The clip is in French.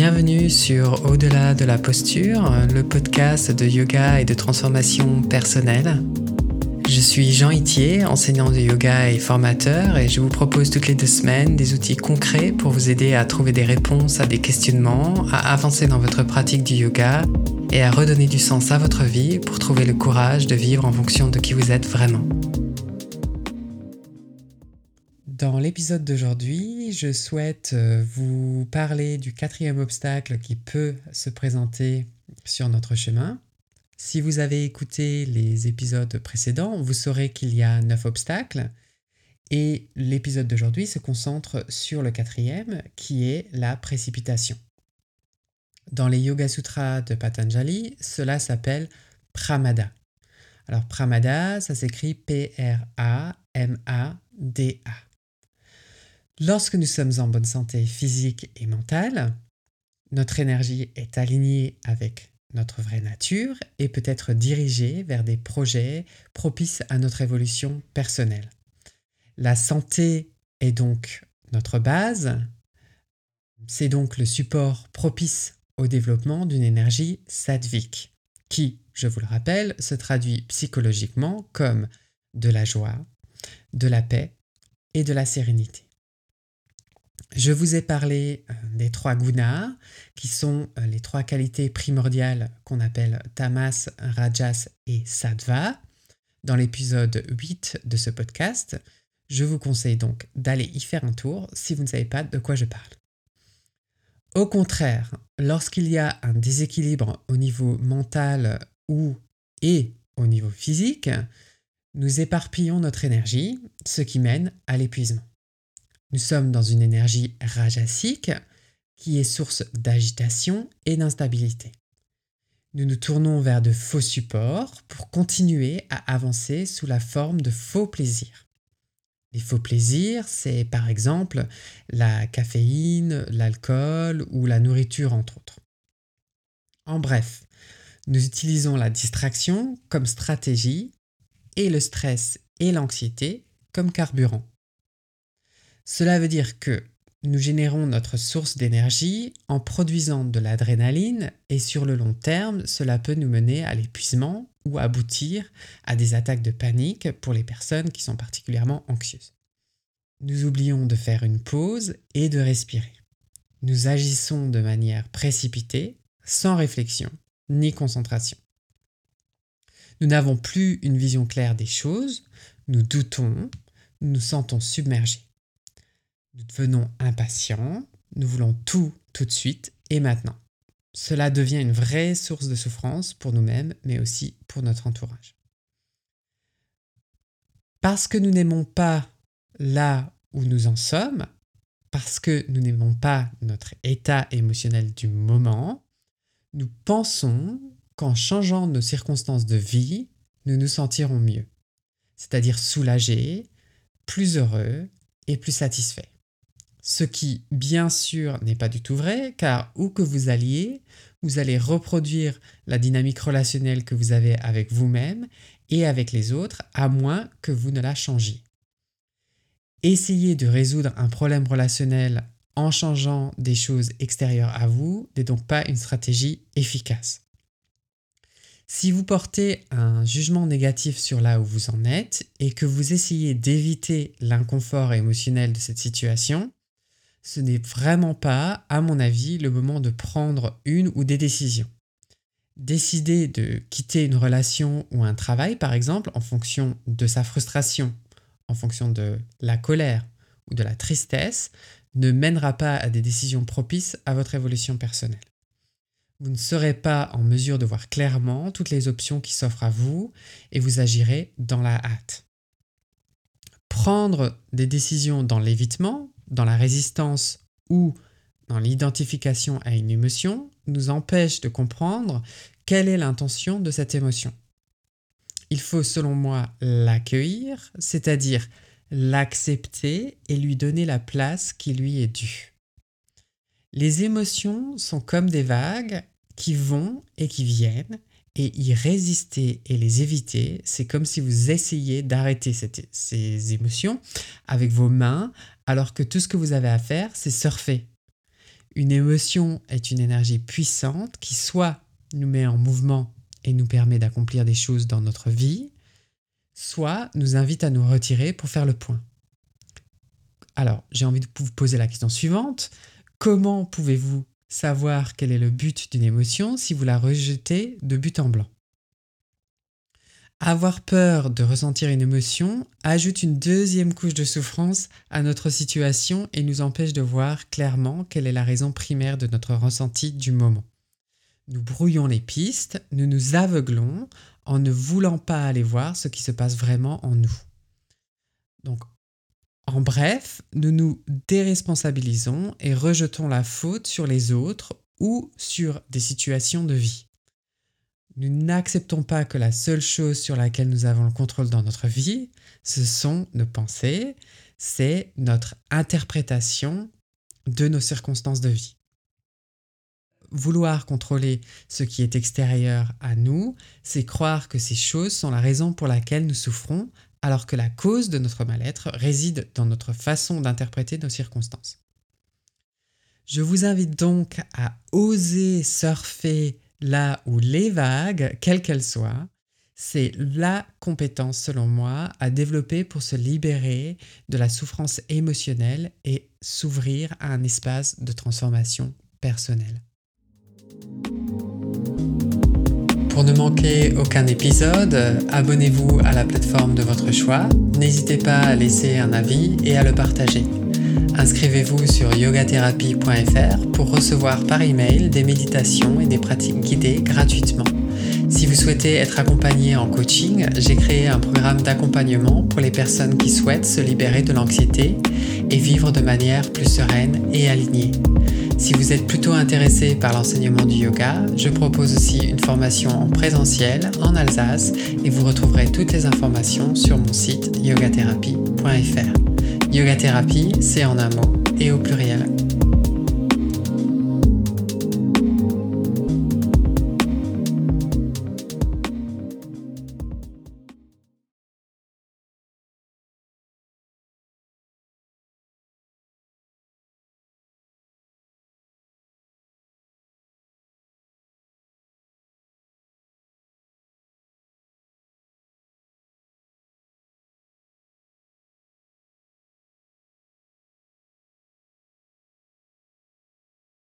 Bienvenue sur Au-delà de la posture, le podcast de yoga et de transformation personnelle. Je suis Jean Itier, enseignant de yoga et formateur, et je vous propose toutes les deux semaines des outils concrets pour vous aider à trouver des réponses à des questionnements, à avancer dans votre pratique du yoga et à redonner du sens à votre vie pour trouver le courage de vivre en fonction de qui vous êtes vraiment. Dans l'épisode d'aujourd'hui, je souhaite euh, vous parler du quatrième obstacle qui peut se présenter sur notre chemin. Si vous avez écouté les épisodes précédents, vous saurez qu'il y a neuf obstacles. Et l'épisode d'aujourd'hui se concentre sur le quatrième, qui est la précipitation. Dans les Yoga Sutras de Patanjali, cela s'appelle Pramada. Alors Pramada, ça s'écrit P-R-A-M-A-D-A. Lorsque nous sommes en bonne santé physique et mentale, notre énergie est alignée avec notre vraie nature et peut être dirigée vers des projets propices à notre évolution personnelle. La santé est donc notre base, c'est donc le support propice au développement d'une énergie sattvique, qui, je vous le rappelle, se traduit psychologiquement comme de la joie, de la paix et de la sérénité. Je vous ai parlé euh, des trois gunas, qui sont euh, les trois qualités primordiales qu'on appelle tamas, rajas et sattva, dans l'épisode 8 de ce podcast. Je vous conseille donc d'aller y faire un tour si vous ne savez pas de quoi je parle. Au contraire, lorsqu'il y a un déséquilibre au niveau mental ou et au niveau physique, nous éparpillons notre énergie, ce qui mène à l'épuisement. Nous sommes dans une énergie rajasique qui est source d'agitation et d'instabilité. Nous nous tournons vers de faux supports pour continuer à avancer sous la forme de faux plaisirs. Les faux plaisirs, c'est par exemple la caféine, l'alcool ou la nourriture entre autres. En bref, nous utilisons la distraction comme stratégie et le stress et l'anxiété comme carburant. Cela veut dire que nous générons notre source d'énergie en produisant de l'adrénaline et sur le long terme, cela peut nous mener à l'épuisement ou aboutir à des attaques de panique pour les personnes qui sont particulièrement anxieuses. Nous oublions de faire une pause et de respirer. Nous agissons de manière précipitée, sans réflexion ni concentration. Nous n'avons plus une vision claire des choses, nous doutons, nous sentons submergés. Nous devenons impatients, nous voulons tout tout de suite et maintenant. Cela devient une vraie source de souffrance pour nous-mêmes, mais aussi pour notre entourage. Parce que nous n'aimons pas là où nous en sommes, parce que nous n'aimons pas notre état émotionnel du moment, nous pensons qu'en changeant nos circonstances de vie, nous nous sentirons mieux, c'est-à-dire soulagés, plus heureux et plus satisfaits. Ce qui, bien sûr, n'est pas du tout vrai, car où que vous alliez, vous allez reproduire la dynamique relationnelle que vous avez avec vous-même et avec les autres, à moins que vous ne la changiez. Essayer de résoudre un problème relationnel en changeant des choses extérieures à vous n'est donc pas une stratégie efficace. Si vous portez un jugement négatif sur là où vous en êtes et que vous essayez d'éviter l'inconfort émotionnel de cette situation, ce n'est vraiment pas, à mon avis, le moment de prendre une ou des décisions. Décider de quitter une relation ou un travail, par exemple, en fonction de sa frustration, en fonction de la colère ou de la tristesse, ne mènera pas à des décisions propices à votre évolution personnelle. Vous ne serez pas en mesure de voir clairement toutes les options qui s'offrent à vous et vous agirez dans la hâte. Prendre des décisions dans l'évitement dans la résistance ou dans l'identification à une émotion nous empêche de comprendre quelle est l'intention de cette émotion. Il faut selon moi l'accueillir, c'est-à-dire l'accepter et lui donner la place qui lui est due. Les émotions sont comme des vagues qui vont et qui viennent, et y résister et les éviter, c'est comme si vous essayiez d'arrêter ces émotions avec vos mains, alors que tout ce que vous avez à faire, c'est surfer. Une émotion est une énergie puissante qui soit nous met en mouvement et nous permet d'accomplir des choses dans notre vie, soit nous invite à nous retirer pour faire le point. Alors, j'ai envie de vous poser la question suivante. Comment pouvez-vous savoir quel est le but d'une émotion si vous la rejetez de but en blanc avoir peur de ressentir une émotion ajoute une deuxième couche de souffrance à notre situation et nous empêche de voir clairement quelle est la raison primaire de notre ressenti du moment. Nous brouillons les pistes, nous nous aveuglons en ne voulant pas aller voir ce qui se passe vraiment en nous. Donc, en bref, nous nous déresponsabilisons et rejetons la faute sur les autres ou sur des situations de vie. Nous n'acceptons pas que la seule chose sur laquelle nous avons le contrôle dans notre vie, ce sont nos pensées, c'est notre interprétation de nos circonstances de vie. Vouloir contrôler ce qui est extérieur à nous, c'est croire que ces choses sont la raison pour laquelle nous souffrons, alors que la cause de notre mal-être réside dans notre façon d'interpréter nos circonstances. Je vous invite donc à oser surfer là où les vagues, quelles qu'elles soient, c'est la compétence, selon moi, à développer pour se libérer de la souffrance émotionnelle et s'ouvrir à un espace de transformation personnelle. Pour ne manquer aucun épisode, abonnez-vous à la plateforme de votre choix. N'hésitez pas à laisser un avis et à le partager. Inscrivez-vous sur yogatherapie.fr pour recevoir par email des méditations et des pratiques guidées gratuitement. Si vous souhaitez être accompagné en coaching, j'ai créé un programme d'accompagnement pour les personnes qui souhaitent se libérer de l'anxiété et vivre de manière plus sereine et alignée. Si vous êtes plutôt intéressé par l'enseignement du yoga, je propose aussi une formation en présentiel en Alsace et vous retrouverez toutes les informations sur mon site yogatherapie.fr. Yoga thérapie, c'est en un mot et au pluriel.